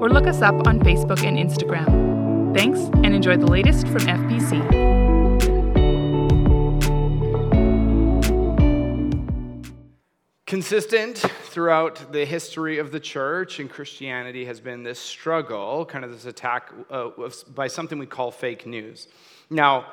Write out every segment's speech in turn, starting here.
or look us up on Facebook and Instagram. Thanks and enjoy the latest from FBC. Consistent throughout the history of the church and Christianity has been this struggle, kind of this attack uh, by something we call fake news. Now,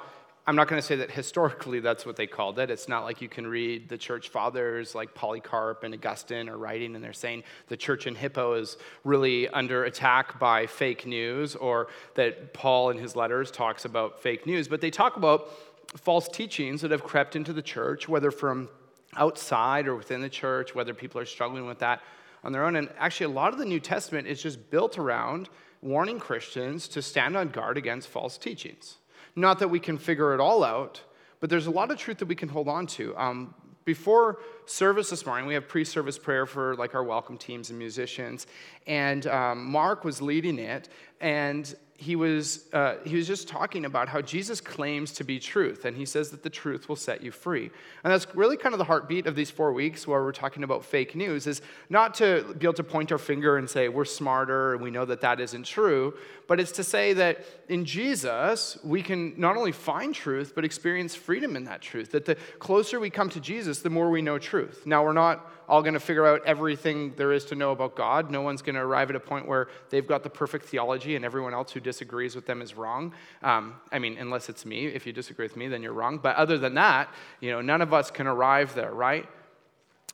I'm not going to say that historically that's what they called it. It's not like you can read the church fathers like Polycarp and Augustine are writing and they're saying the church in Hippo is really under attack by fake news or that Paul in his letters talks about fake news. But they talk about false teachings that have crept into the church, whether from outside or within the church, whether people are struggling with that on their own. And actually, a lot of the New Testament is just built around warning Christians to stand on guard against false teachings. Not that we can figure it all out, but there's a lot of truth that we can hold on to. Um, before service this morning, we have pre-service prayer for like our welcome teams and musicians, and um, Mark was leading it, and he was, uh, he was just talking about how Jesus claims to be truth, and he says that the truth will set you free. And that's really kind of the heartbeat of these four weeks where we're talking about fake news, is not to be able to point our finger and say we're smarter and we know that that isn't true, but it's to say that in Jesus, we can not only find truth, but experience freedom in that truth. That the closer we come to Jesus, the more we know truth. Now, we're not all going to figure out everything there is to know about God. No one's going to arrive at a point where they've got the perfect theology and everyone else who disagrees with them is wrong. Um, I mean, unless it's me. If you disagree with me, then you're wrong. But other than that, you know, none of us can arrive there, right?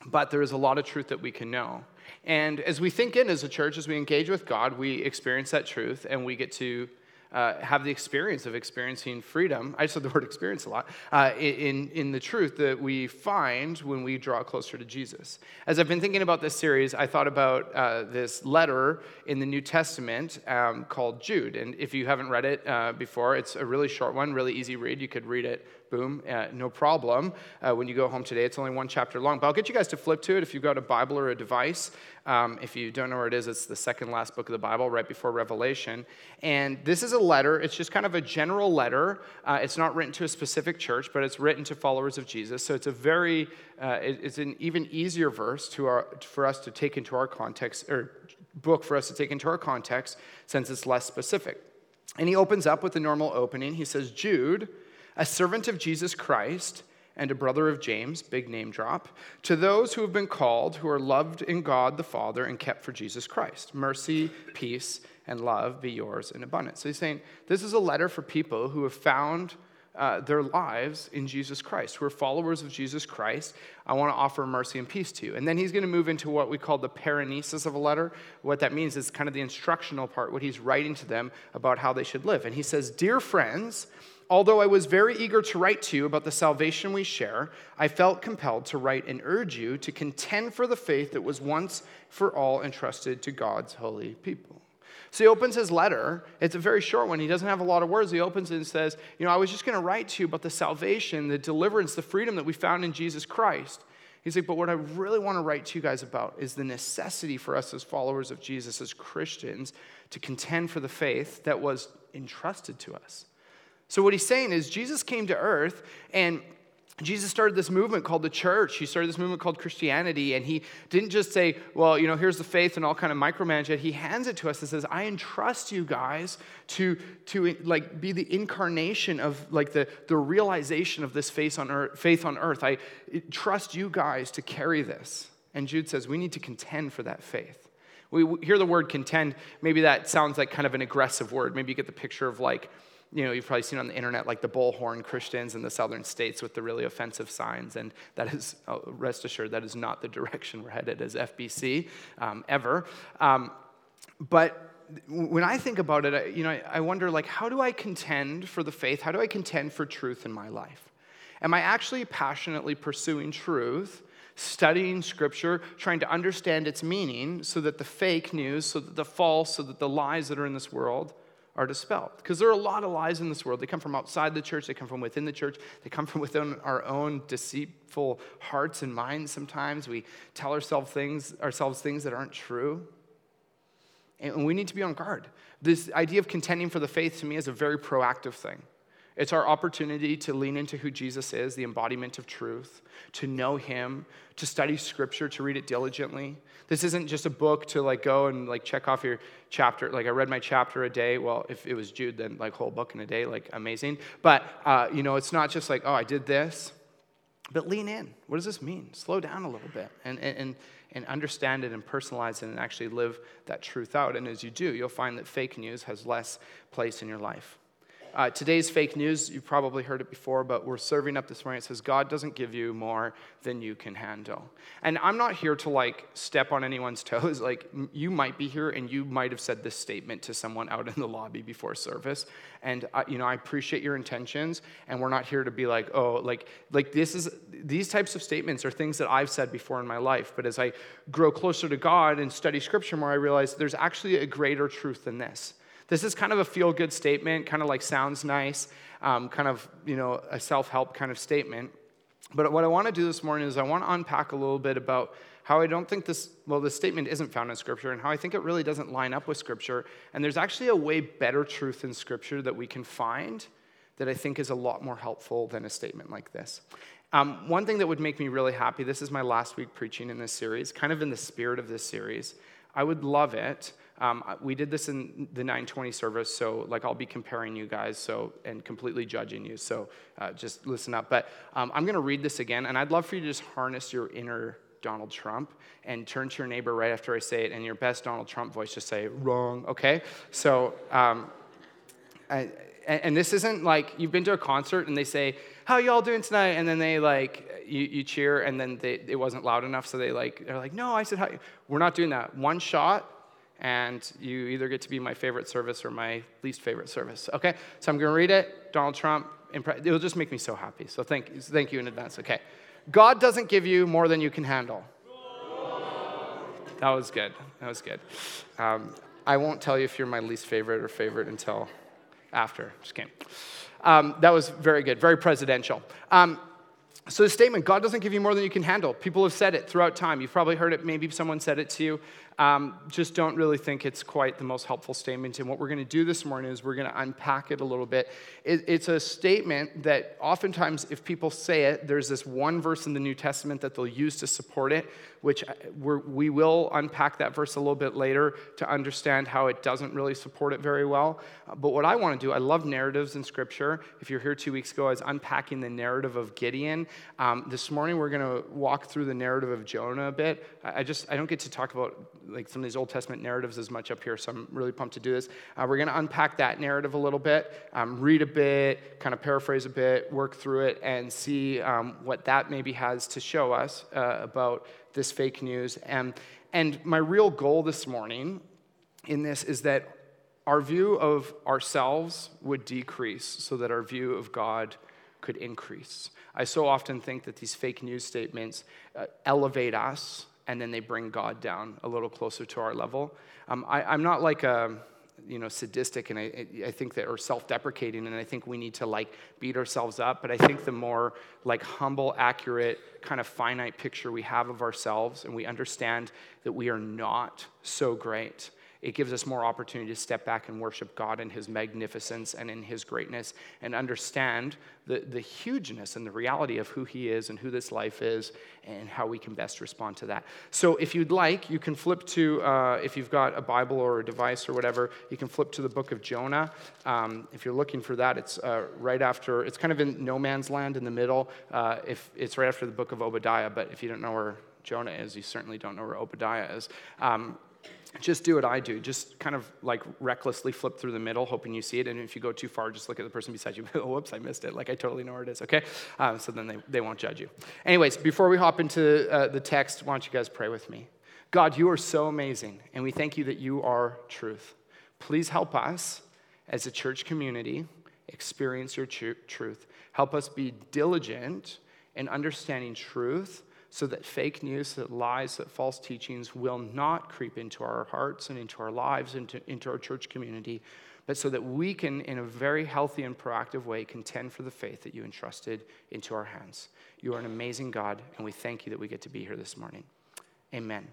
But there is a lot of truth that we can know. And as we think in as a church, as we engage with God, we experience that truth and we get to uh, have the experience of experiencing freedom. I said the word experience a lot uh, in, in the truth that we find when we draw closer to Jesus. As I've been thinking about this series, I thought about uh, this letter in the New Testament um, called Jude. And if you haven't read it uh, before, it's a really short one, really easy read. You could read it boom, uh, no problem. Uh, when you go home today, it's only one chapter long. But I'll get you guys to flip to it if you've got a Bible or a device. Um, if you don't know where it is, it's the second last book of the Bible, right before Revelation. And this is a letter. It's just kind of a general letter. Uh, it's not written to a specific church, but it's written to followers of Jesus. So it's a very, uh, it's an even easier verse our, for us to take into our context, or book for us to take into our context, since it's less specific. And he opens up with the normal opening. He says, Jude, a servant of Jesus Christ and a brother of James, big name drop, to those who have been called, who are loved in God the Father and kept for Jesus Christ. Mercy, peace, and love be yours in abundance. So he's saying this is a letter for people who have found uh, their lives in Jesus Christ, who are followers of Jesus Christ. I want to offer mercy and peace to you. And then he's going to move into what we call the paraenesis of a letter. What that means is kind of the instructional part, what he's writing to them about how they should live. And he says, Dear friends, Although I was very eager to write to you about the salvation we share, I felt compelled to write and urge you to contend for the faith that was once for all entrusted to God's holy people. So he opens his letter. It's a very short one. He doesn't have a lot of words. He opens it and says, You know, I was just going to write to you about the salvation, the deliverance, the freedom that we found in Jesus Christ. He's like, But what I really want to write to you guys about is the necessity for us as followers of Jesus, as Christians, to contend for the faith that was entrusted to us. So, what he's saying is, Jesus came to earth and Jesus started this movement called the church. He started this movement called Christianity, and he didn't just say, "Well, you know, here's the faith," and all kind of micromanage it. He hands it to us and says, "I entrust you guys to to like be the incarnation of like the the realization of this faith on earth. Faith on earth. I trust you guys to carry this." And Jude says, "We need to contend for that faith." We hear the word contend. Maybe that sounds like kind of an aggressive word. Maybe you get the picture of like you know, you've probably seen on the internet like the bullhorn Christians in the southern states with the really offensive signs. And that is, oh, rest assured, that is not the direction we're headed as FBC um, ever. Um, but when I think about it, I, you know, I wonder like, how do I contend for the faith? How do I contend for truth in my life? Am I actually passionately pursuing truth? studying scripture, trying to understand its meaning so that the fake news, so that the false, so that the lies that are in this world are dispelled. Because there are a lot of lies in this world. They come from outside the church, they come from within the church, they come from within our own deceitful hearts and minds sometimes. We tell ourselves things, ourselves things that aren't true. And we need to be on guard. This idea of contending for the faith to me is a very proactive thing. It's our opportunity to lean into who Jesus is, the embodiment of truth, to know him, to study scripture, to read it diligently. This isn't just a book to like go and like check off your chapter. Like I read my chapter a day. Well, if it was Jude, then like whole book in a day, like amazing. But uh, you know, it's not just like, oh, I did this. But lean in. What does this mean? Slow down a little bit and, and, and understand it and personalize it and actually live that truth out. And as you do, you'll find that fake news has less place in your life. Uh, today's fake news, you've probably heard it before, but we're serving up this morning. It says, God doesn't give you more than you can handle. And I'm not here to like step on anyone's toes. Like, you might be here and you might have said this statement to someone out in the lobby before service. And, you know, I appreciate your intentions. And we're not here to be like, oh, like, like this is, these types of statements are things that I've said before in my life. But as I grow closer to God and study scripture more, I realize there's actually a greater truth than this. This is kind of a feel good statement, kind of like sounds nice, um, kind of, you know, a self help kind of statement. But what I want to do this morning is I want to unpack a little bit about how I don't think this, well, this statement isn't found in Scripture and how I think it really doesn't line up with Scripture. And there's actually a way better truth in Scripture that we can find that I think is a lot more helpful than a statement like this. Um, one thing that would make me really happy, this is my last week preaching in this series, kind of in the spirit of this series. I would love it um, we did this in the 920 service, so like I'll be comparing you guys, so and completely judging you. So uh, just listen up. But um, I'm going to read this again, and I'd love for you to just harness your inner Donald Trump and turn to your neighbor right after I say it, and your best Donald Trump voice, just say wrong. Okay? So. Um, I, and this isn't like you've been to a concert and they say how y'all doing tonight and then they like you, you cheer and then they, it wasn't loud enough so they like they're like no i said we're not doing that one shot and you either get to be my favorite service or my least favorite service. Okay, so I'm going to read it. Donald Trump. It'll just make me so happy. So thank, thank you in advance. Okay, God doesn't give you more than you can handle. That was good. That was good. Um, I won't tell you if you're my least favorite or favorite until after. Just kidding. Um, that was very good. Very presidential. Um, so, the statement, God doesn't give you more than you can handle. People have said it throughout time. You've probably heard it. Maybe someone said it to you um, just don't really think it's quite the most helpful statement. And what we're going to do this morning is we're going to unpack it a little bit. It, it's a statement that oftentimes, if people say it, there's this one verse in the New Testament that they'll use to support it, which uh, we will unpack that verse a little bit later to understand how it doesn't really support it very well. But what I want to do, I love narratives in Scripture. If you're here two weeks ago, I was unpacking the narrative of Gideon. Um, this morning, we're going to walk through the narrative of Jonah a bit. I just I don't get to talk about like some of these Old Testament narratives as much up here, so I'm really pumped to do this. Uh, we're going to unpack that narrative a little bit, um, read a bit, kind of paraphrase a bit, work through it, and see um, what that maybe has to show us uh, about this fake news. And, and my real goal this morning in this is that our view of ourselves would decrease so that our view of God could increase. I so often think that these fake news statements uh, elevate us and then they bring God down a little closer to our level. Um, I, am not like a, you know, sadistic and I, I think that, or self-deprecating, and I think we need to like beat ourselves up, but I think the more like humble, accurate, kind of finite picture we have of ourselves and we understand that we are not so great, it gives us more opportunity to step back and worship God in His magnificence and in His greatness and understand the, the hugeness and the reality of who He is and who this life is and how we can best respond to that. So, if you'd like, you can flip to, uh, if you've got a Bible or a device or whatever, you can flip to the book of Jonah. Um, if you're looking for that, it's uh, right after, it's kind of in no man's land in the middle. Uh, if It's right after the book of Obadiah, but if you don't know where Jonah is, you certainly don't know where Obadiah is. Um, just do what I do. Just kind of like recklessly flip through the middle, hoping you see it. And if you go too far, just look at the person beside you. oh, whoops, I missed it. Like I totally know where it is, okay? Uh, so then they, they won't judge you. Anyways, before we hop into uh, the text, why don't you guys pray with me? God, you are so amazing, and we thank you that you are truth. Please help us as a church community experience your tr- truth. Help us be diligent in understanding truth so that fake news, that lies, that false teachings will not creep into our hearts and into our lives, into, into our church community. but so that we can, in a very healthy and proactive way, contend for the faith that you entrusted into our hands. You are an amazing God, and we thank you that we get to be here this morning. Amen.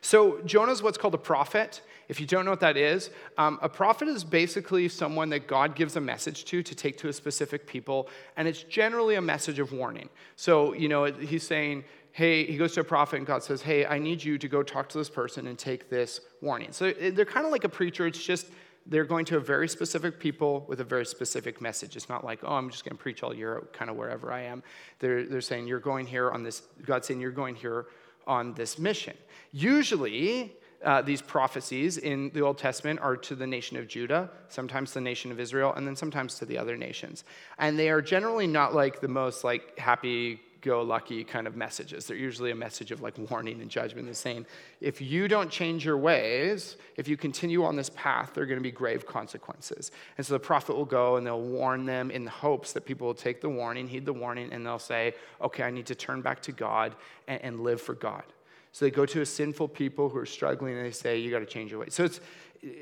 So, Jonah is what's called a prophet. If you don't know what that is, um, a prophet is basically someone that God gives a message to to take to a specific people, and it's generally a message of warning. So, you know, he's saying, hey, he goes to a prophet, and God says, hey, I need you to go talk to this person and take this warning. So, they're kind of like a preacher, it's just they're going to a very specific people with a very specific message. It's not like, oh, I'm just going to preach all year, kind of wherever I am. They're, they're saying, you're going here on this, God's saying, you're going here on this mission. Usually, uh, these prophecies in the Old Testament are to the nation of Judah, sometimes the nation of Israel, and then sometimes to the other nations. And they are generally not like the most like happy go lucky kind of messages. They're usually a message of like warning and judgment. They're saying, if you don't change your ways, if you continue on this path, there are going to be grave consequences. And so the prophet will go and they'll warn them in the hopes that people will take the warning, heed the warning, and they'll say, okay, I need to turn back to God and, and live for God. So they go to a sinful people who are struggling and they say, you got to change your ways. So it's,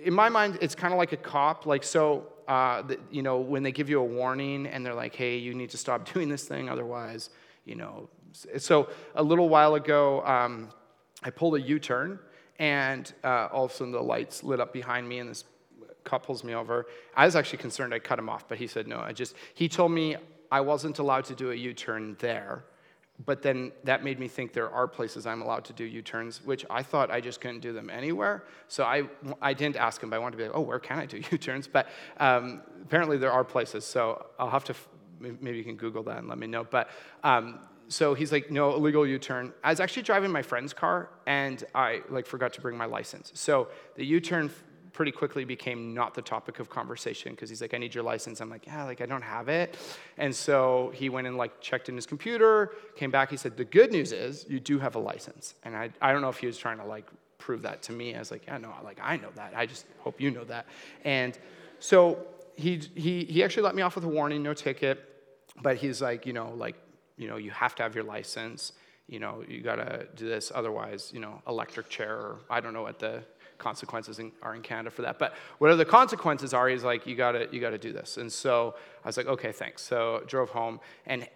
in my mind, it's kind of like a cop. Like, so, uh, you know, when they give you a warning and they're like, hey, you need to stop doing this thing, otherwise, you know. So a little while ago, um, I pulled a U-turn, and uh, all of a sudden the lights lit up behind me, and this cop pulls me over. I was actually concerned I cut him off, but he said no. I just he told me I wasn't allowed to do a U-turn there. But then that made me think there are places I'm allowed to do U turns, which I thought I just couldn't do them anywhere. So I, I didn't ask him, but I wanted to be like, oh, where can I do U turns? But um, apparently there are places. So I'll have to maybe you can Google that and let me know. But um, so he's like, no, illegal U-turn. I was actually driving my friend's car, and I like forgot to bring my license. So the U-turn pretty quickly became not the topic of conversation because he's like, I need your license. I'm like, yeah, like I don't have it. And so he went and like checked in his computer, came back. He said, the good news is you do have a license. And I, I don't know if he was trying to like prove that to me. I was like, yeah, no, like I know that. I just hope you know that. And so he, he, he actually let me off with a warning, no ticket. But he's like, you know, like, you know, you have to have your license. You know, you got to do this. Otherwise, you know, electric chair or I don't know what the consequences in, are in Canada for that. But whatever the consequences are, he's like, you gotta, you gotta do this. And so I was like, okay, thanks. So drove home and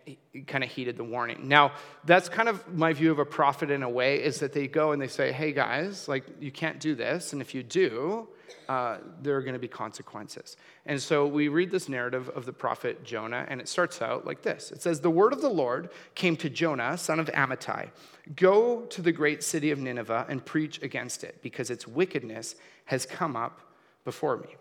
kind of heeded the warning. Now, that's kind of my view of a prophet in a way, is that they go and they say, hey guys, like you can't do this, and if you do, uh, there are going to be consequences. And so we read this narrative of the prophet Jonah, and it starts out like this It says, The word of the Lord came to Jonah, son of Amittai Go to the great city of Nineveh and preach against it, because its wickedness has come up before me.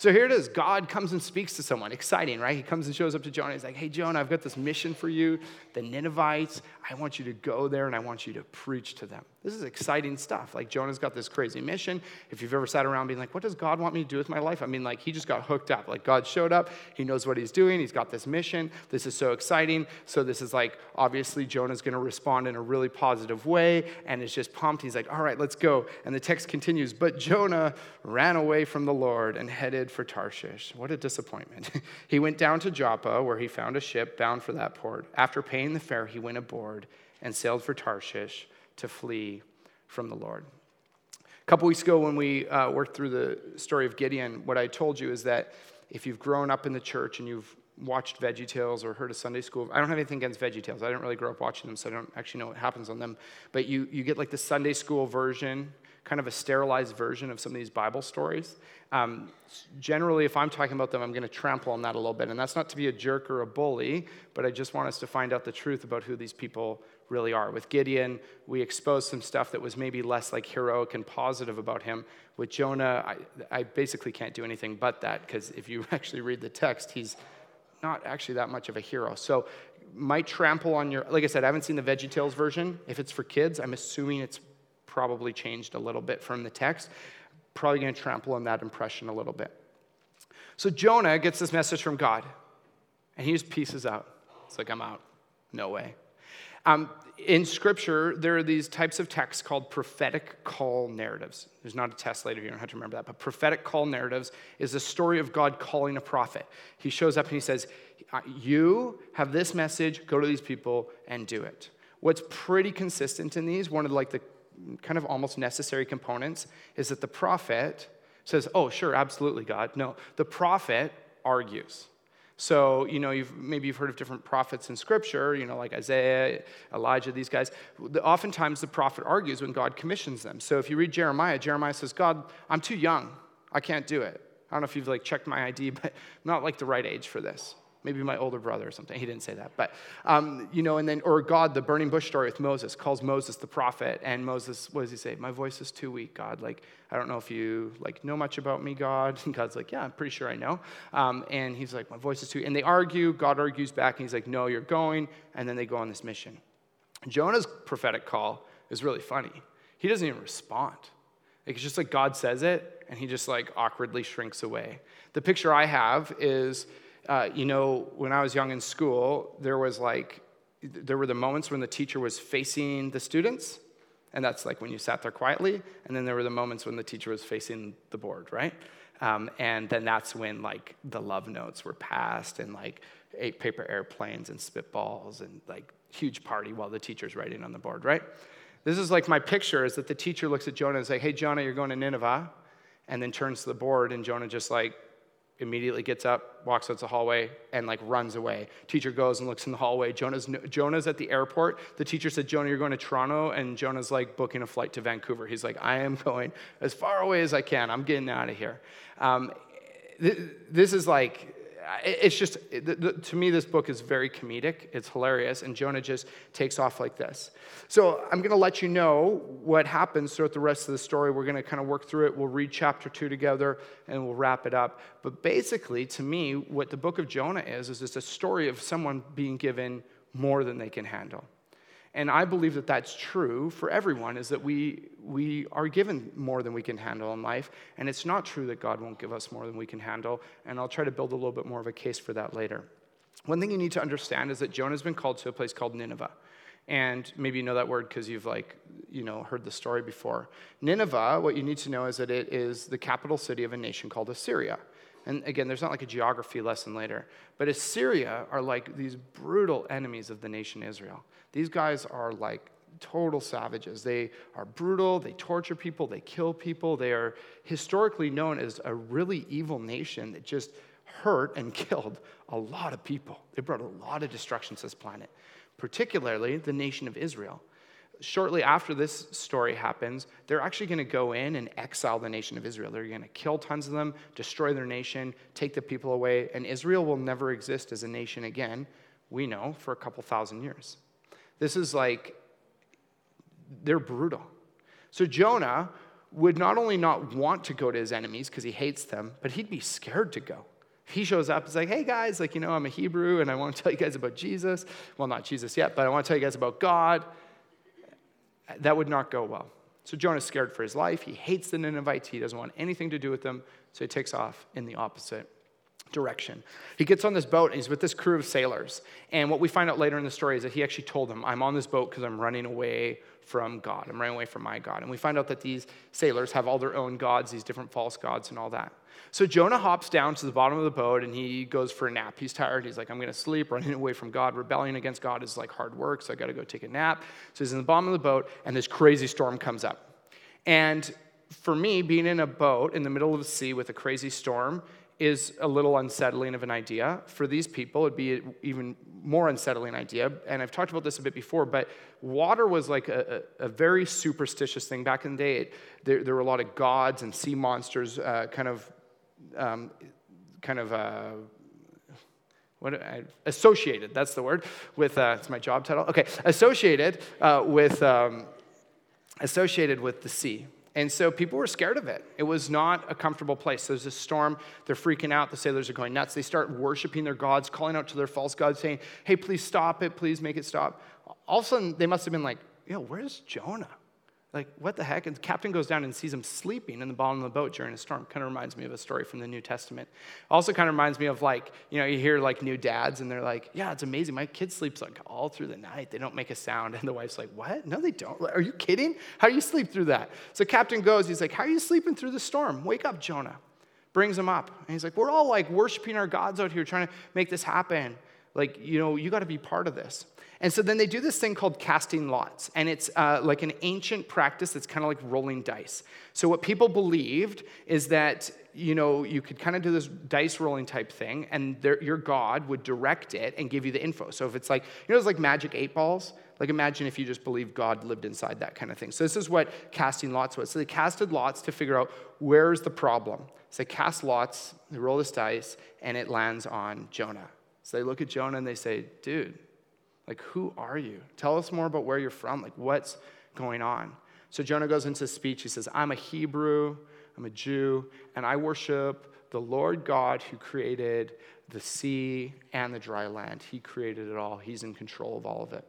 So here it is. God comes and speaks to someone. Exciting, right? He comes and shows up to Jonah. He's like, Hey, Jonah, I've got this mission for you. The Ninevites, I want you to go there and I want you to preach to them. This is exciting stuff. Like, Jonah's got this crazy mission. If you've ever sat around being like, What does God want me to do with my life? I mean, like, he just got hooked up. Like, God showed up. He knows what he's doing. He's got this mission. This is so exciting. So, this is like, obviously, Jonah's going to respond in a really positive way and is just pumped. He's like, All right, let's go. And the text continues, But Jonah ran away from the Lord and headed for Tarshish. What a disappointment. he went down to Joppa, where he found a ship bound for that port. After paying the fare, he went aboard and sailed for Tarshish to flee from the Lord. A couple weeks ago, when we uh, worked through the story of Gideon, what I told you is that if you've grown up in the church and you've watched Veggie Tales or heard a Sunday school. I don't have anything against Veggie Tales. I didn't really grow up watching them, so I don't actually know what happens on them. But you, you get like the Sunday school version kind of a sterilized version of some of these Bible stories. Um, generally, if I'm talking about them, I'm going to trample on that a little bit. And that's not to be a jerk or a bully, but I just want us to find out the truth about who these people really are. With Gideon, we exposed some stuff that was maybe less like heroic and positive about him. With Jonah, I, I basically can't do anything but that because if you actually read the text, he's not actually that much of a hero. So might trample on your like i said i haven't seen the veggie tales version if it's for kids i'm assuming it's probably changed a little bit from the text. Probably going to trample on that impression a little bit. So Jonah gets this message from God, and he just pieces out. It's like, I'm out. No way. Um, in scripture, there are these types of texts called prophetic call narratives. There's not a test later, you don't have to remember that, but prophetic call narratives is the story of God calling a prophet. He shows up and he says, You have this message, go to these people and do it. What's pretty consistent in these, one of like the kind of almost necessary components is that the prophet says, Oh, sure, absolutely, God. No, the prophet argues. So, you know, you've, maybe you've heard of different prophets in Scripture, you know, like Isaiah, Elijah, these guys. Oftentimes the prophet argues when God commissions them. So if you read Jeremiah, Jeremiah says, God, I'm too young. I can't do it. I don't know if you've like checked my ID, but I'm not like the right age for this maybe my older brother or something. He didn't say that, but um, you know, and then or God, the burning bush story with Moses calls Moses the prophet, and Moses, what does he say? My voice is too weak, God. Like I don't know if you like know much about me, God. And God's like, yeah, I'm pretty sure I know. Um, and he's like, my voice is too. And they argue. God argues back, and he's like, no, you're going. And then they go on this mission. Jonah's prophetic call is really funny. He doesn't even respond. Like, it's just like God says it, and he just like awkwardly shrinks away. The picture I have is uh, you know, when I was young in school, there was like, there were the moments when the teacher was facing the students, and that's like when you sat there quietly, and then there were the moments when the teacher was facing the board, right? Um, and then that's when like the love notes were passed, and like eight paper airplanes and spitballs, and like huge party while the teacher's writing on the board, right? This is like my picture is that the teacher looks at Jonah and says, "Hey, Jonah, you're going to Nineveh," and then turns to the board, and Jonah just like immediately gets up, walks out the hallway, and like runs away. Teacher goes and looks in the hallway. Jonah's, Jonah's at the airport. The teacher said, Jonah, you're going to Toronto. And Jonah's like booking a flight to Vancouver. He's like, I am going as far away as I can. I'm getting out of here. Um, th- this is like, it's just, to me, this book is very comedic. It's hilarious. And Jonah just takes off like this. So I'm going to let you know what happens throughout the rest of the story. We're going to kind of work through it. We'll read chapter two together and we'll wrap it up. But basically, to me, what the book of Jonah is, is just a story of someone being given more than they can handle. And I believe that that's true for everyone, is that we, we are given more than we can handle in life. And it's not true that God won't give us more than we can handle. And I'll try to build a little bit more of a case for that later. One thing you need to understand is that Jonah's been called to a place called Nineveh. And maybe you know that word because you've like, you know, heard the story before. Nineveh, what you need to know is that it is the capital city of a nation called Assyria. And again, there's not like a geography lesson later, but Assyria are like these brutal enemies of the nation Israel. These guys are like total savages. They are brutal, they torture people, they kill people. They are historically known as a really evil nation that just hurt and killed a lot of people. They brought a lot of destruction to this planet, particularly the nation of Israel shortly after this story happens, they're actually going to go in and exile the nation of Israel. They're going to kill tons of them, destroy their nation, take the people away, and Israel will never exist as a nation again, we know, for a couple thousand years. This is like, they're brutal. So Jonah would not only not want to go to his enemies because he hates them, but he'd be scared to go. He shows up, he's like, hey guys, like, you know, I'm a Hebrew and I want to tell you guys about Jesus. Well, not Jesus yet, but I want to tell you guys about God that would not go well. So Jonah's scared for his life. He hates the Ninevites. He doesn't want anything to do with them. So he takes off in the opposite direction. He gets on this boat and he's with this crew of sailors. And what we find out later in the story is that he actually told them, I'm on this boat because I'm running away from God. I'm running away from my God. And we find out that these sailors have all their own gods, these different false gods, and all that. So Jonah hops down to the bottom of the boat and he goes for a nap. He's tired. He's like, I'm going to sleep, running away from God. Rebelling against God is like hard work, so I got to go take a nap. So he's in the bottom of the boat and this crazy storm comes up. And for me, being in a boat in the middle of the sea with a crazy storm is a little unsettling of an idea. For these people, it'd be even more unsettling idea. And I've talked about this a bit before, but water was like a, a, a very superstitious thing. Back in the day, it, there, there, were a lot of gods and sea monsters uh, kind of, um, kind of, uh, what, associated, that's the word, with, uh, it's my job title. Okay, associated uh, with, um, associated with the sea. And so people were scared of it. It was not a comfortable place. There's a storm. They're freaking out. The sailors are going nuts. They start worshiping their gods, calling out to their false gods, saying, Hey, please stop it. Please make it stop. All of a sudden, they must have been like, Yo, where's Jonah? Like, what the heck? And the captain goes down and sees him sleeping in the bottom of the boat during a storm. Kind of reminds me of a story from the New Testament. Also, kind of reminds me of like, you know, you hear like new dads and they're like, yeah, it's amazing. My kid sleeps like all through the night. They don't make a sound. And the wife's like, what? No, they don't. Are you kidding? How do you sleep through that? So, captain goes, he's like, how are you sleeping through the storm? Wake up, Jonah. Brings him up. And he's like, we're all like worshiping our gods out here, trying to make this happen. Like, you know, you got to be part of this. And so then they do this thing called casting lots, and it's uh, like an ancient practice that's kind of like rolling dice. So what people believed is that you know you could kind of do this dice rolling type thing, and your God would direct it and give you the info. So if it's like you know, it's like magic eight balls. Like imagine if you just believe God lived inside that kind of thing. So this is what casting lots was. So they casted lots to figure out where's the problem. So they cast lots, they roll this dice, and it lands on Jonah. So they look at Jonah and they say, dude, like, who are you? Tell us more about where you're from. Like, what's going on? So Jonah goes into speech. He says, I'm a Hebrew, I'm a Jew, and I worship the Lord God who created the sea and the dry land. He created it all, He's in control of all of it.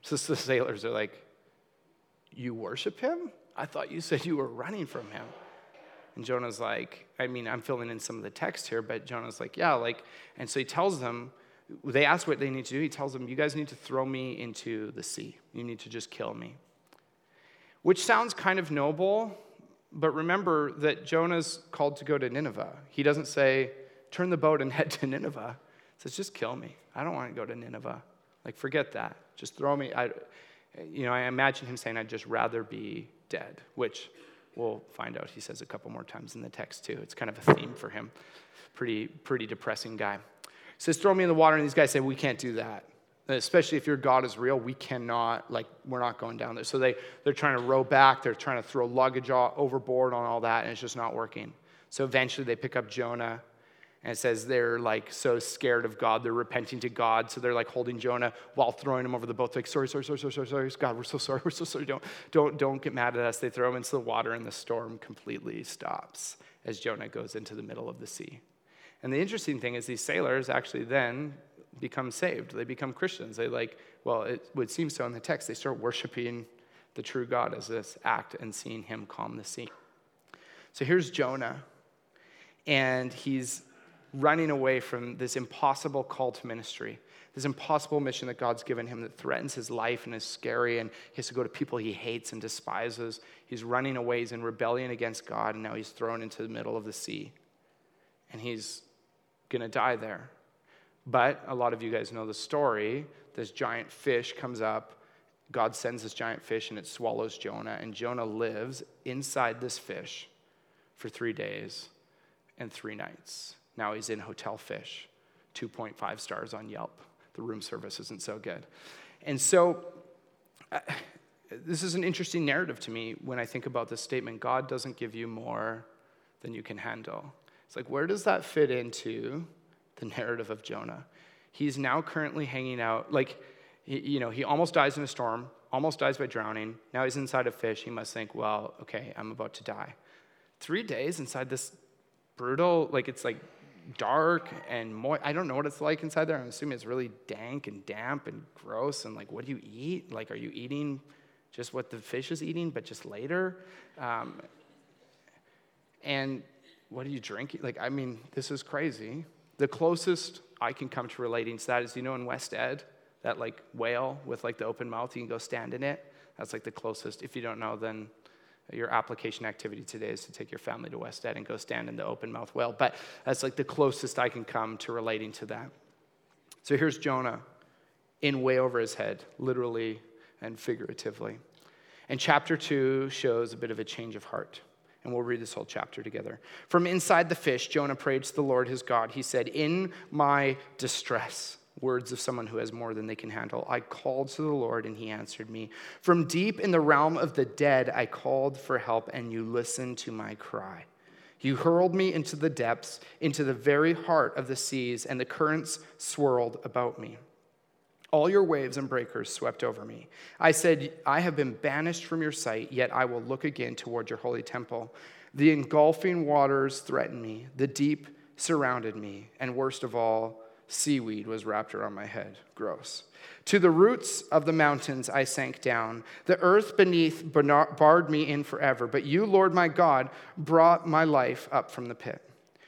So the sailors are like, You worship Him? I thought you said you were running from Him. And Jonah's like, I mean, I'm filling in some of the text here, but Jonah's like, Yeah, like, and so he tells them, they ask what they need to do. He tells them, You guys need to throw me into the sea. You need to just kill me. Which sounds kind of noble, but remember that Jonah's called to go to Nineveh. He doesn't say, Turn the boat and head to Nineveh. He says, Just kill me. I don't want to go to Nineveh. Like, forget that. Just throw me. I, you know, I imagine him saying, I'd just rather be dead, which we'll find out he says a couple more times in the text, too. It's kind of a theme for him. Pretty, pretty depressing guy says, throw me in the water. And these guys say, we can't do that. especially if your God is real, we cannot, like, we're not going down there. So they, they're trying to row back. They're trying to throw luggage overboard on all that, and it's just not working. So eventually they pick up Jonah, and it says they're like so scared of God, they're repenting to God. So they're like holding Jonah while throwing him over the boat. Like, sorry, sorry, sorry, sorry, sorry, sorry, God, we're so sorry, we're so sorry. Don't, don't, don't get mad at us. They throw him into the water, and the storm completely stops as Jonah goes into the middle of the sea. And the interesting thing is, these sailors actually then become saved. They become Christians. They like, well, it would seem so in the text. They start worshiping the true God as this act and seeing him calm the sea. So here's Jonah, and he's running away from this impossible call to ministry, this impossible mission that God's given him that threatens his life and is scary, and he has to go to people he hates and despises. He's running away, he's in rebellion against God, and now he's thrown into the middle of the sea. And he's going to die there. But a lot of you guys know the story. This giant fish comes up. God sends this giant fish and it swallows Jonah. And Jonah lives inside this fish for three days and three nights. Now he's in Hotel Fish, 2.5 stars on Yelp. The room service isn't so good. And so, uh, this is an interesting narrative to me when I think about this statement God doesn't give you more than you can handle. It's like, where does that fit into the narrative of Jonah? He's now currently hanging out, like, you know, he almost dies in a storm, almost dies by drowning. Now he's inside a fish. He must think, well, okay, I'm about to die. Three days inside this brutal, like, it's like dark and moist. I don't know what it's like inside there. I'm assuming it's really dank and damp and gross. And, like, what do you eat? Like, are you eating just what the fish is eating, but just later? Um, and what are you drinking? Like, I mean, this is crazy. The closest I can come to relating to that is, you know, in West Ed, that like whale with like the open mouth, you can go stand in it. That's like the closest. If you don't know, then your application activity today is to take your family to West Ed and go stand in the open mouth whale. But that's like the closest I can come to relating to that. So here's Jonah in way over his head, literally and figuratively. And chapter two shows a bit of a change of heart. And we'll read this whole chapter together. From inside the fish, Jonah prayed to the Lord his God. He said, In my distress, words of someone who has more than they can handle, I called to the Lord and he answered me. From deep in the realm of the dead, I called for help and you listened to my cry. You hurled me into the depths, into the very heart of the seas, and the currents swirled about me. All your waves and breakers swept over me. I said, I have been banished from your sight, yet I will look again toward your holy temple. The engulfing waters threatened me, the deep surrounded me, and worst of all, seaweed was wrapped around my head. Gross. To the roots of the mountains I sank down. The earth beneath barred me in forever. But you, Lord my God, brought my life up from the pit.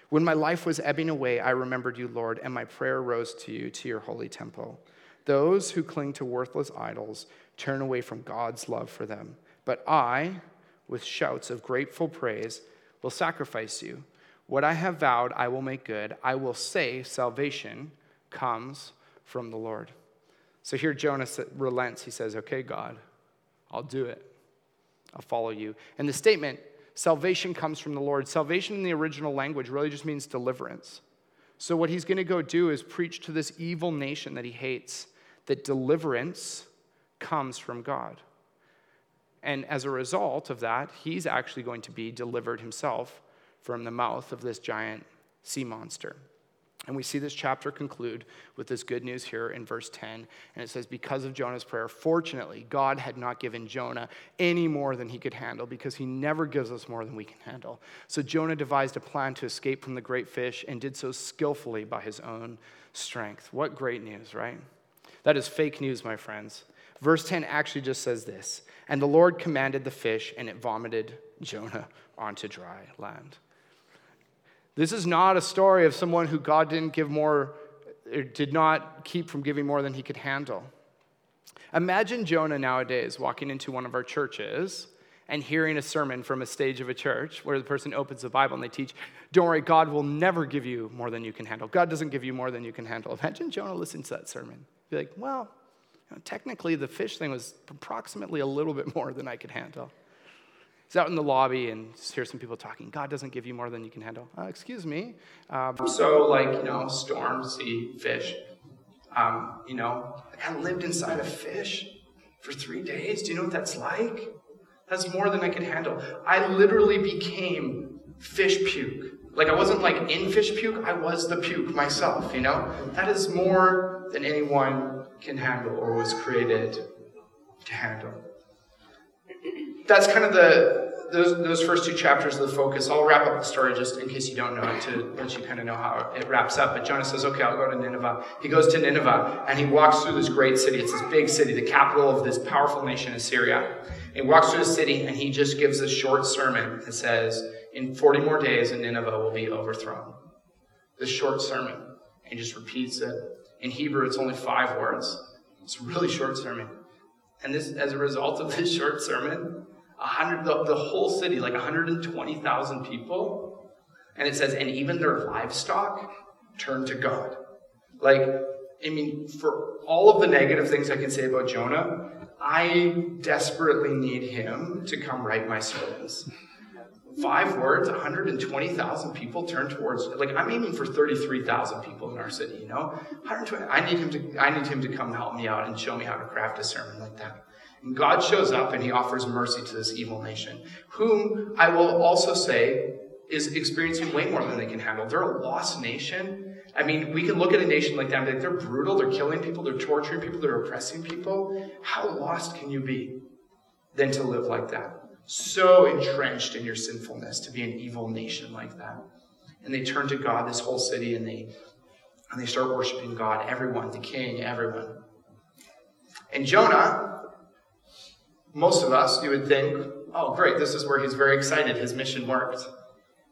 When my life was ebbing away, I remembered you, Lord, and my prayer rose to you, to your holy temple. Those who cling to worthless idols turn away from God's love for them. But I, with shouts of grateful praise, will sacrifice you. What I have vowed, I will make good. I will say, Salvation comes from the Lord. So here Jonah relents. He says, Okay, God, I'll do it. I'll follow you. And the statement, salvation comes from the Lord. Salvation in the original language really just means deliverance. So, what he's going to go do is preach to this evil nation that he hates that deliverance comes from God. And as a result of that, he's actually going to be delivered himself from the mouth of this giant sea monster. And we see this chapter conclude with this good news here in verse 10. And it says, Because of Jonah's prayer, fortunately, God had not given Jonah any more than he could handle because he never gives us more than we can handle. So Jonah devised a plan to escape from the great fish and did so skillfully by his own strength. What great news, right? That is fake news, my friends. Verse 10 actually just says this And the Lord commanded the fish, and it vomited Jonah onto dry land. This is not a story of someone who God didn't give more, or did not keep from giving more than he could handle. Imagine Jonah nowadays walking into one of our churches and hearing a sermon from a stage of a church where the person opens the Bible and they teach, Don't worry, God will never give you more than you can handle. God doesn't give you more than you can handle. Imagine Jonah listening to that sermon. Be like, Well, you know, technically, the fish thing was approximately a little bit more than I could handle. He's out in the lobby and hears some people talking. God doesn't give you more than you can handle. Uh, excuse me. Um, so, like, you know, storm, sea, fish. Um, you know, I lived inside a fish for three days. Do you know what that's like? That's more than I could handle. I literally became fish puke. Like, I wasn't like in fish puke, I was the puke myself, you know? That is more than anyone can handle or was created to handle that's kind of the those, those first two chapters of the focus. I'll wrap up the story just in case you don't know it to let you kind of know how it wraps up. But Jonah says, okay, I'll go to Nineveh. He goes to Nineveh and he walks through this great city. It's this big city, the capital of this powerful nation, Assyria. He walks through the city and he just gives a short sermon that says, in 40 more days, and Nineveh will be overthrown. This short sermon. And he just repeats it. In Hebrew, it's only five words. It's a really short sermon. And this, as a result of this short sermon, hundred, the, the whole city, like 120,000 people. And it says, and even their livestock turned to God. Like, I mean, for all of the negative things I can say about Jonah, I desperately need him to come write my sermons. Five words, 120,000 people turn towards. Like I'm aiming for 33,000 people in our city. You know, 120. I need him to. I need him to come help me out and show me how to craft a sermon like that. And God shows up and he offers mercy to this evil nation, whom I will also say is experiencing way more than they can handle. They're a lost nation. I mean, we can look at a nation like that like, they're brutal, they're killing people, they're torturing people, they're oppressing people. How lost can you be than to live like that? So entrenched in your sinfulness to be an evil nation like that. And they turn to God, this whole city, and they and they start worshiping God, everyone, the king, everyone. And Jonah, most of us, you would think, oh, great, this is where he's very excited. His mission worked.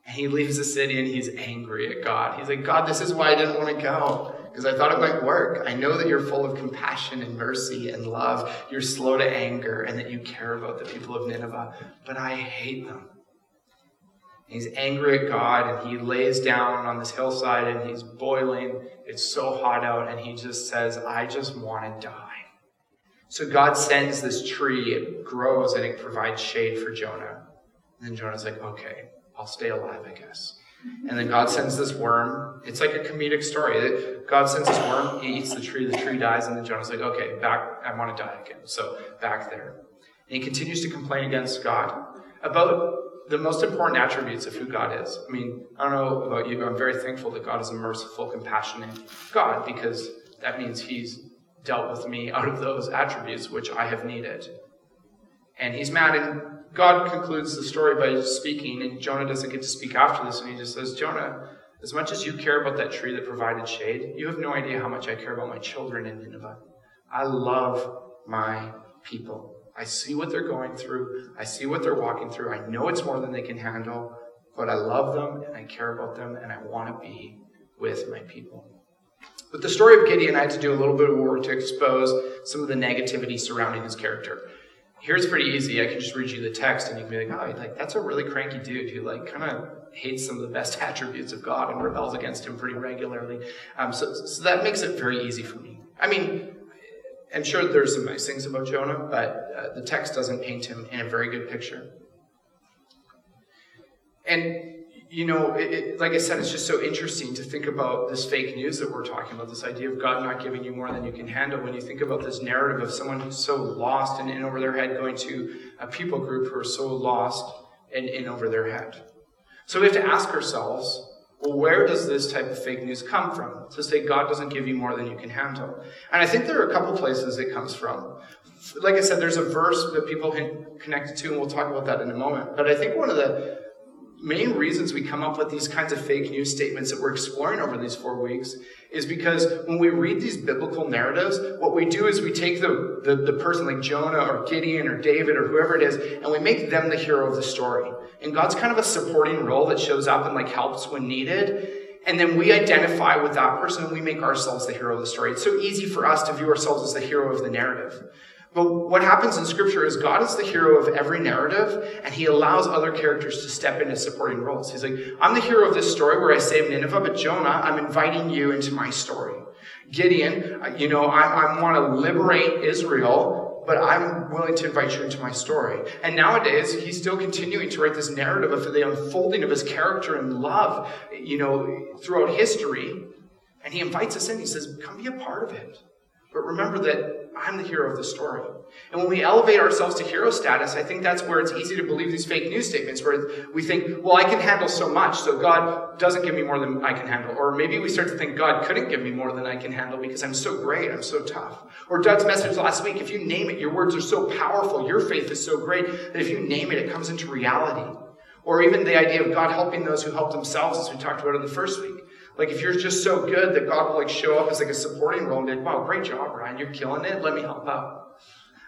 And he leaves the city and he's angry at God. He's like, God, this is why I didn't want to go, because I thought it might work. I know that you're full of compassion and mercy and love. You're slow to anger and that you care about the people of Nineveh, but I hate them. He's angry at God and he lays down on this hillside and he's boiling. It's so hot out and he just says, I just want to die. So God sends this tree, it grows and it provides shade for Jonah. And then Jonah's like, okay, I'll stay alive, I guess. And then God sends this worm. It's like a comedic story. God sends this worm, he eats the tree, the tree dies, and then Jonah's like, okay, back, I want to die again. So back there. And he continues to complain against God about the most important attributes of who God is. I mean, I don't know about you, but I'm very thankful that God is a merciful, compassionate God because that means he's dealt with me out of those attributes which I have needed. And he's mad, and God concludes the story by speaking, and Jonah doesn't get to speak after this, and he just says, Jonah, as much as you care about that tree that provided shade, you have no idea how much I care about my children in Nineveh. I love my people. I see what they're going through. I see what they're walking through. I know it's more than they can handle, but I love them and I care about them and I want to be with my people. With the story of Gideon, I had to do a little bit of work to expose some of the negativity surrounding his character. here it's pretty easy. I can just read you the text and you can be like, oh, like that's a really cranky dude who like kind of hates some of the best attributes of God and rebels against him pretty regularly. Um, so, so that makes it very easy for me. I mean, I'm sure there's some nice things about Jonah, but uh, the text doesn't paint him in a very good picture. And you know, it, it, like I said, it's just so interesting to think about this fake news that we're talking about, this idea of God not giving you more than you can handle. When you think about this narrative of someone who's so lost and in over their head going to a people group who are so lost and in over their head. So we have to ask ourselves, well, where does this type of fake news come from? To say God doesn't give you more than you can handle. And I think there are a couple places it comes from. Like I said, there's a verse that people can connect to, and we'll talk about that in a moment. But I think one of the main reasons we come up with these kinds of fake news statements that we're exploring over these four weeks is because when we read these biblical narratives, what we do is we take the, the, the, person like Jonah or Gideon or David or whoever it is, and we make them the hero of the story. And God's kind of a supporting role that shows up and like helps when needed. And then we identify with that person and we make ourselves the hero of the story. It's so easy for us to view ourselves as the hero of the narrative. But what happens in Scripture is God is the hero of every narrative, and He allows other characters to step into supporting roles. He's like, I'm the hero of this story where I saved Nineveh, but Jonah, I'm inviting you into my story. Gideon, uh, you know, I, I want to liberate Israel, but I'm willing to invite you into my story. And nowadays, he's still continuing to write this narrative of the unfolding of his character and love, you know, throughout history. And he invites us in. He says, Come be a part of it. But remember that I'm the hero of the story. And when we elevate ourselves to hero status, I think that's where it's easy to believe these fake news statements where we think, well, I can handle so much, so God doesn't give me more than I can handle. Or maybe we start to think God couldn't give me more than I can handle because I'm so great, I'm so tough. Or Doug's message last week, if you name it, your words are so powerful, your faith is so great that if you name it, it comes into reality. Or even the idea of God helping those who help themselves, as we talked about in the first week. Like if you're just so good that God will like show up as like a supporting role and be like, wow, great job, Ryan, you're killing it. Let me help out.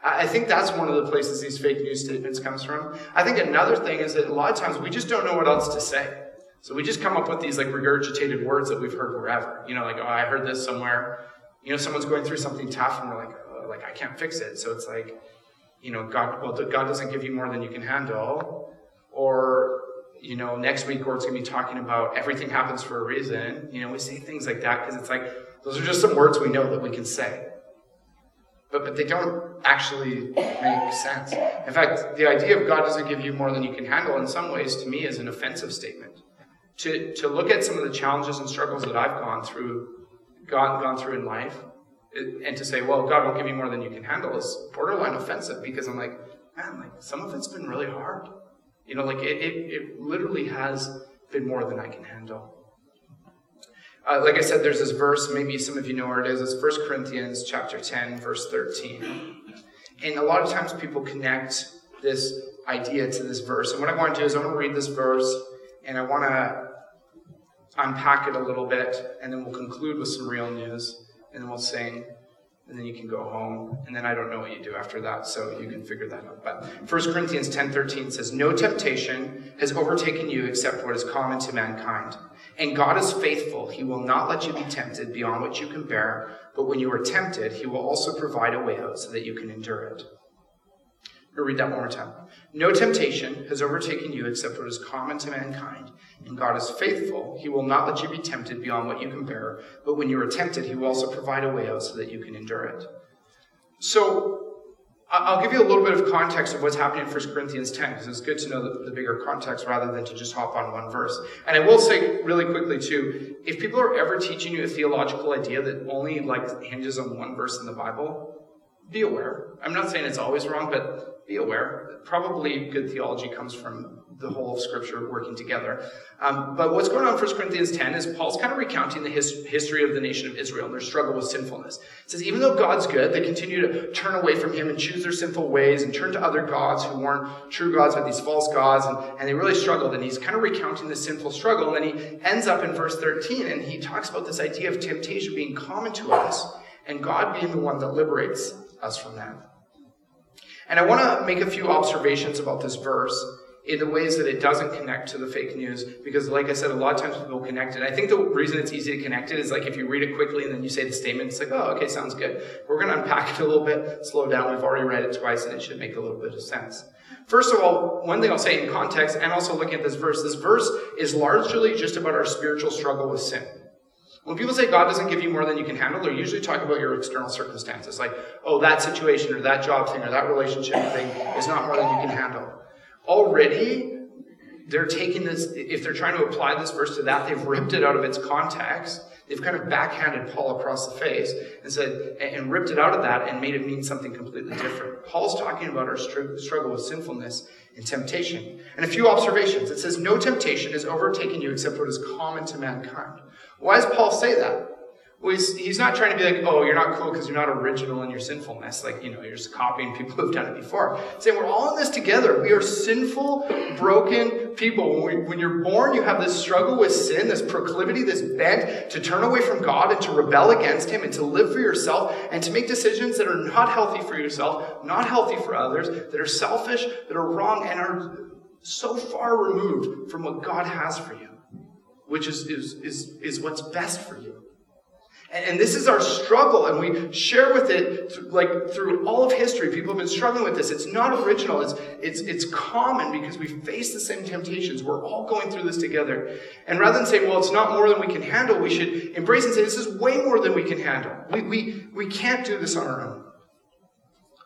I think that's one of the places these fake news statements comes from. I think another thing is that a lot of times we just don't know what else to say. So we just come up with these like regurgitated words that we've heard wherever. You know, like, oh, I heard this somewhere. You know, someone's going through something tough and we're like, oh, like, I can't fix it. So it's like, you know, God, well, God doesn't give you more than you can handle. Or you know, next week Gord's going to be talking about everything happens for a reason. You know, we say things like that because it's like, those are just some words we know that we can say. But, but they don't actually make sense. In fact, the idea of God doesn't give you more than you can handle in some ways to me is an offensive statement. To, to look at some of the challenges and struggles that I've gone through, gone, gone through in life, and to say, well, God won't give you more than you can handle is borderline offensive because I'm like, man, like some of it's been really hard. You know, like it, it, it literally has been more than I can handle. Uh, like I said, there's this verse, maybe some of you know where it is. It's 1 Corinthians chapter 10, verse 13. And a lot of times people connect this idea to this verse. And what I want to do is I want to read this verse and I want to unpack it a little bit, and then we'll conclude with some real news, and then we'll sing and then you can go home. And then I don't know what you do after that, so you can figure that out. But 1 Corinthians 10:13 says, "No temptation has overtaken you except what is common to mankind. And God is faithful; he will not let you be tempted beyond what you can bear, but when you are tempted, he will also provide a way out so that you can endure it." I'll read that one more time. No temptation has overtaken you except what is common to mankind. And God is faithful. He will not let you be tempted beyond what you can bear. But when you are tempted, He will also provide a way out so that you can endure it. So, I'll give you a little bit of context of what's happening in 1 Corinthians 10, because it's good to know the, the, bigger context rather than to just hop on one verse. And I will say really quickly too, if people are ever teaching you a theological idea that only like hinges on one verse in the Bible, be aware. I'm not saying it's always wrong, but be aware. Probably good theology comes from the whole of Scripture working together. Um, but what's going on in 1 Corinthians 10 is Paul's kind of recounting the his, history of the nation of Israel and their struggle with sinfulness. It says, even though God's good, they continue to turn away from Him and choose their sinful ways and turn to other gods who weren't true gods, but these false gods, and, and they really struggled. And he's kind of recounting the sinful struggle. And then he ends up in verse 13 and he talks about this idea of temptation being common to us and God being the one that liberates us from that. And I want to make a few observations about this verse in the ways that it doesn't connect to the fake news. Because, like I said, a lot of times people connect it. I think the reason it's easy to connect it is like if you read it quickly and then you say the statement, it's like, oh, okay, sounds good. We're going to unpack it a little bit, slow down. We've already read it twice and it should make a little bit of sense. First of all, one thing I'll say in context and also looking at this verse, this verse is largely just about our spiritual struggle with sin. When people say God doesn't give you more than you can handle, they're usually talking about your external circumstances. Like, oh, that situation or that job thing or that relationship thing is not more than you can handle. Already, they're taking this, if they're trying to apply this verse to that, they've ripped it out of its context. They've kind of backhanded Paul across the face and said, and ripped it out of that and made it mean something completely different. Paul's talking about our struggle with sinfulness and temptation. And a few observations. It says, No temptation has overtaken you except what is common to mankind. Why does Paul say that? Well, he's, he's not trying to be like, oh, you're not cool because you're not original in your sinfulness. Like, you know, you're just copying people who've done it before. He's saying we're all in this together. We are sinful, broken people. When, we, when you're born, you have this struggle with sin, this proclivity, this bent to turn away from God and to rebel against Him and to live for yourself and to make decisions that are not healthy for yourself, not healthy for others, that are selfish, that are wrong, and are so far removed from what God has for you, which is, is, is, is what's best for you. And, this is our struggle, and we share with it like through all of history. People have been struggling with this. It's not original. It's it's it's common because we face the same temptations. We're all going through this together. And rather than say, "Well, it's not more than we can handle," we should embrace and say, "This is way more than we can handle. We we we can't do this on our own."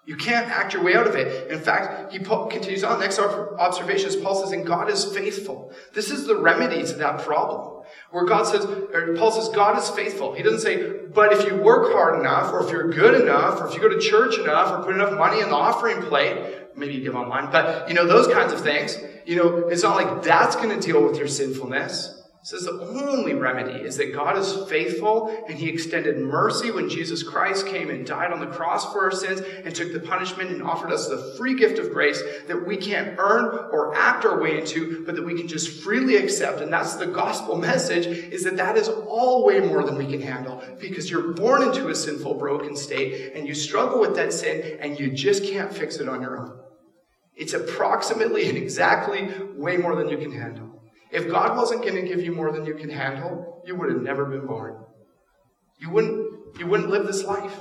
You can't act your way out of it. In fact, he continues on. Next observation is Paul says, and God is faithful. This is the remedy to that problem. Where God says, or Paul says, God is faithful. He doesn't say, but if you work hard enough, or if you're good enough, or if you go to church enough, or put enough money in the offering plate, maybe you give online, but you know, those kinds of things, you know, it's not like that's going to deal with your sinfulness says the only remedy is that God is faithful and he extended mercy when Jesus Christ came and died on the cross for our sins and took the punishment and offered us the free gift of grace that we can't earn or act our way into, but that we can just freely accept. And that's the gospel message is that that is all way more than we can handle because you're born into a sinful, broken state and you struggle with that sin and you just can't fix it on your own. It's approximately and exactly way more than you can handle. If God wasn't going to give you more than you can handle, you would have never been born. You wouldn't, you wouldn't live this life.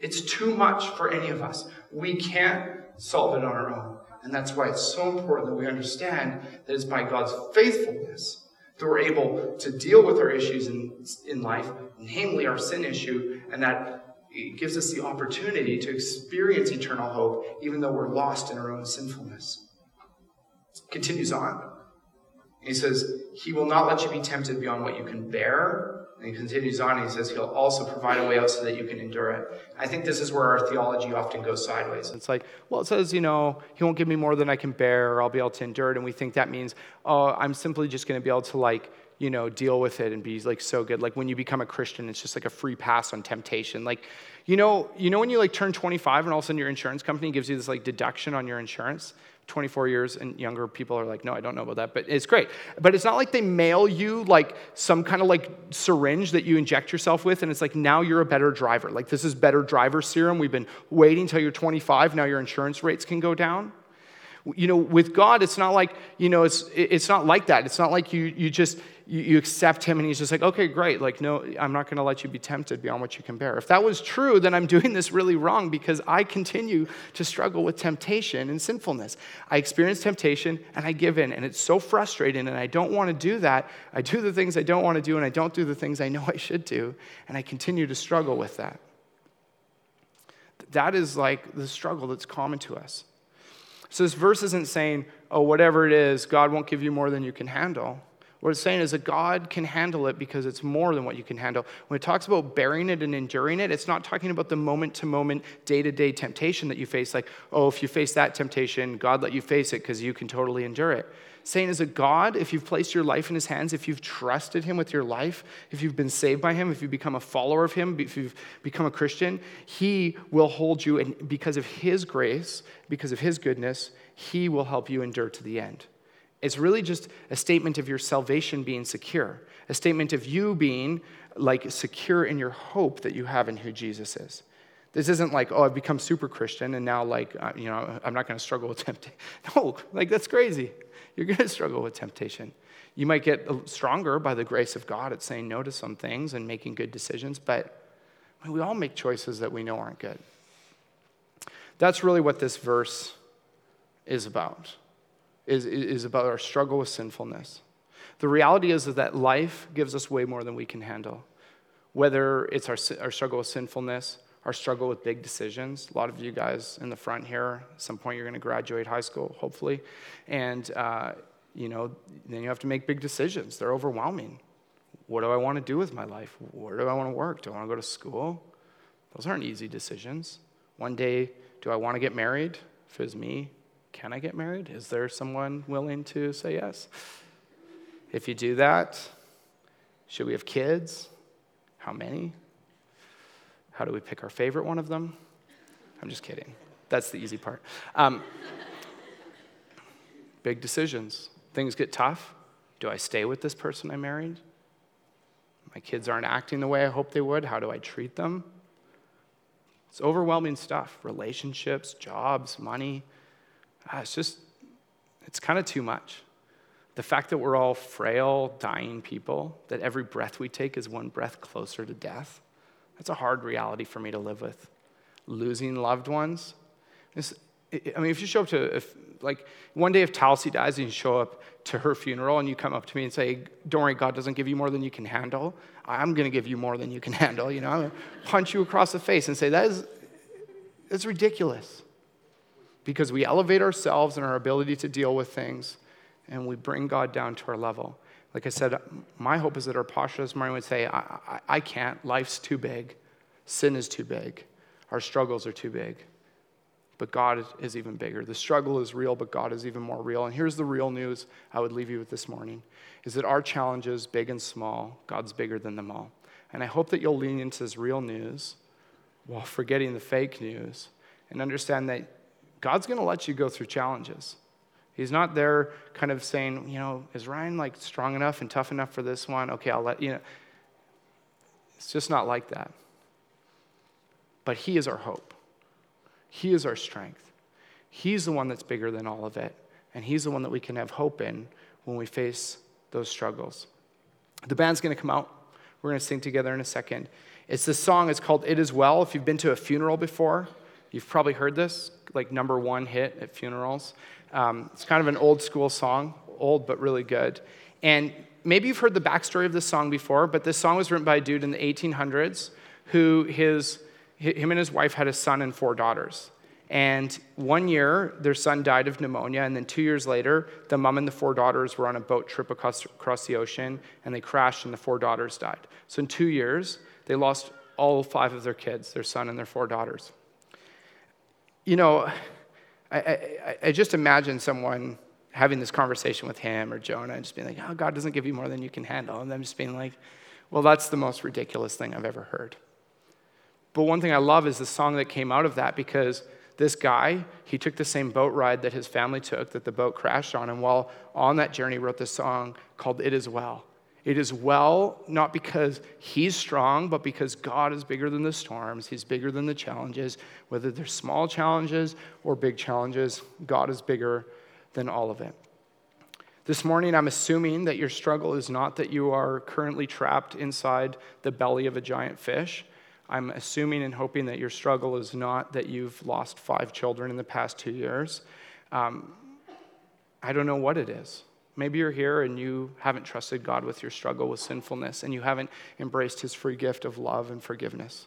It's too much for any of us. We can't solve it on our own. And that's why it's so important that we understand that it's by God's faithfulness that we're able to deal with our issues in, in life, namely our sin issue, and that it gives us the opportunity to experience eternal hope, even though we're lost in our own sinfulness. Continues on. He says, He will not let you be tempted beyond what you can bear. And he continues on, and he says, He'll also provide a way out so that you can endure it. I think this is where our theology often goes sideways. It's like, well, it says, you know, He won't give me more than I can bear, or I'll be able to endure it. And we think that means, oh, I'm simply just going to be able to, like, you know, deal with it and be like so good. Like when you become a Christian, it's just like a free pass on temptation. Like, you know, you know when you like turn 25 and all of a sudden your insurance company gives you this like deduction on your insurance? 24 years and younger people are like, no, I don't know about that, but it's great. But it's not like they mail you like some kind of like syringe that you inject yourself with, and it's like, now you're a better driver. Like, this is better driver serum. We've been waiting until you're 25. Now your insurance rates can go down. You know, with God, it's not like, you know, it's, it's not like that. It's not like you, you just, you, accept him and he's just like, okay, great. Like, no, I'm not going to let you be tempted beyond what you can bear. If that was true, then I'm doing this really wrong because I continue to struggle with temptation and sinfulness. I experience temptation and I give in, and it's so frustrating, and I don't want to do that. I do the things I don't want to do, and I don't do the things I know I should do, and I continue to struggle with that. That is like the struggle that's common to us. So this verse isn't saying, oh, whatever it is, God won't give you more than you can handle. What it's saying is that God can handle it because it's more than what you can handle. When it talks about bearing it and enduring it, it's not talking about the moment to moment, day to day temptation that you face, like, oh, if you face that temptation, God let you face it because you can totally endure it. Saying is a God, if you've placed your life in his hands, if you've trusted him with your life, if you've been saved by him, if you've become a follower of him, if you've become a Christian, he will hold you, and because of his grace, because of his goodness, he will help you endure to the end. It's really just a statement of your salvation being secure, a statement of you being like secure in your hope that you have in who Jesus is. This isn't like, oh, I've become super Christian and now, like, uh, you know, I'm not going to struggle with temptation. No, like, that's crazy. You're going to struggle with temptation. You might get stronger by the grace of God at saying no to some things and making good decisions, but we all make choices that we know aren't good. That's really what this verse is about, is, is about our struggle with sinfulness. The reality is that life gives us way more than we can handle. Whether it's our, our struggle with sinfulness, our struggle with big decisions. A lot of you guys in the front here, at some point you're going to graduate high school, hopefully. And, uh, you know, then you have to make big decisions. They're overwhelming. What do I want to do with my life? Where do I want to work? Do I want to go to school? Those aren't easy decisions. One day, do I want to get married? If it's me, can I get married? Is there someone willing to say yes? If you do that, should we have kids? How many? How do we pick our favorite one of them? I'm just kidding. That's the easy part. Um, big decisions. Things get tough. Do I stay with this person I married? My kids aren't acting the way I hope they would. How do I treat them? It's overwhelming stuff relationships, jobs, money. Ah, it's just, it's kind of too much. The fact that we're all frail, dying people, that every breath we take is one breath closer to death. That's a hard reality for me to live with. Losing loved ones. It's, I mean, if you show up to, if, like, one day if Talcy dies and you show up to her funeral and you come up to me and say, Don't worry, God doesn't give you more than you can handle, I'm going to give you more than you can handle. You know, I'm going to punch you across the face and say, That is, that's ridiculous. Because we elevate ourselves and our ability to deal with things and we bring God down to our level. Like I said, my hope is that our posture this morning would say, I, I, I can't. Life's too big. Sin is too big. Our struggles are too big. But God is even bigger. The struggle is real, but God is even more real. And here's the real news I would leave you with this morning is that our challenges, big and small, God's bigger than them all. And I hope that you'll lean into this real news while forgetting the fake news and understand that God's going to let you go through challenges. He's not there kind of saying, you know, is Ryan like strong enough and tough enough for this one? Okay, I'll let you know. It's just not like that. But He is our hope, He is our strength. He's the one that's bigger than all of it. And He's the one that we can have hope in when we face those struggles. The band's going to come out. We're going to sing together in a second. It's this song, it's called It Is Well. If you've been to a funeral before, you've probably heard this, like number one hit at funerals. Um, it's kind of an old school song, old but really good. And maybe you've heard the backstory of this song before, but this song was written by a dude in the 1800s who his, him and his wife had a son and four daughters. And one year, their son died of pneumonia, and then two years later, the mom and the four daughters were on a boat trip across, across the ocean, and they crashed, and the four daughters died. So in two years, they lost all five of their kids, their son and their four daughters. You know, I, I, I just imagine someone having this conversation with him or Jonah and just being like, oh, God doesn't give you more than you can handle. And them just being like, well, that's the most ridiculous thing I've ever heard. But one thing I love is the song that came out of that because this guy, he took the same boat ride that his family took, that the boat crashed on, and while on that journey, wrote this song called It Is Well. It is well, not because he's strong, but because God is bigger than the storms. He's bigger than the challenges. Whether they're small challenges or big challenges, God is bigger than all of it. This morning, I'm assuming that your struggle is not that you are currently trapped inside the belly of a giant fish. I'm assuming and hoping that your struggle is not that you've lost five children in the past two years. Um, I don't know what it is. Maybe you're here and you haven't trusted God with your struggle with sinfulness and you haven't embraced his free gift of love and forgiveness.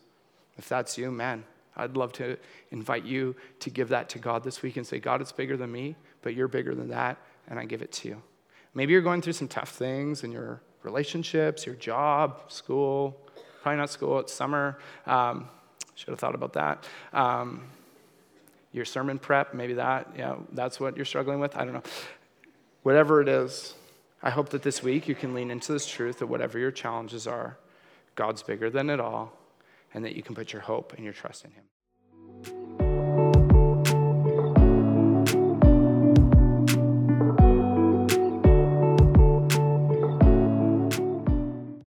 If that's you, man, I'd love to invite you to give that to God this week and say, God, it's bigger than me, but you're bigger than that, and I give it to you. Maybe you're going through some tough things in your relationships, your job, school, probably not school, it's summer. Um, should have thought about that. Um, your sermon prep, maybe that, yeah, that's what you're struggling with. I don't know. Whatever it is, I hope that this week you can lean into this truth that whatever your challenges are, God's bigger than it all, and that you can put your hope and your trust in Him.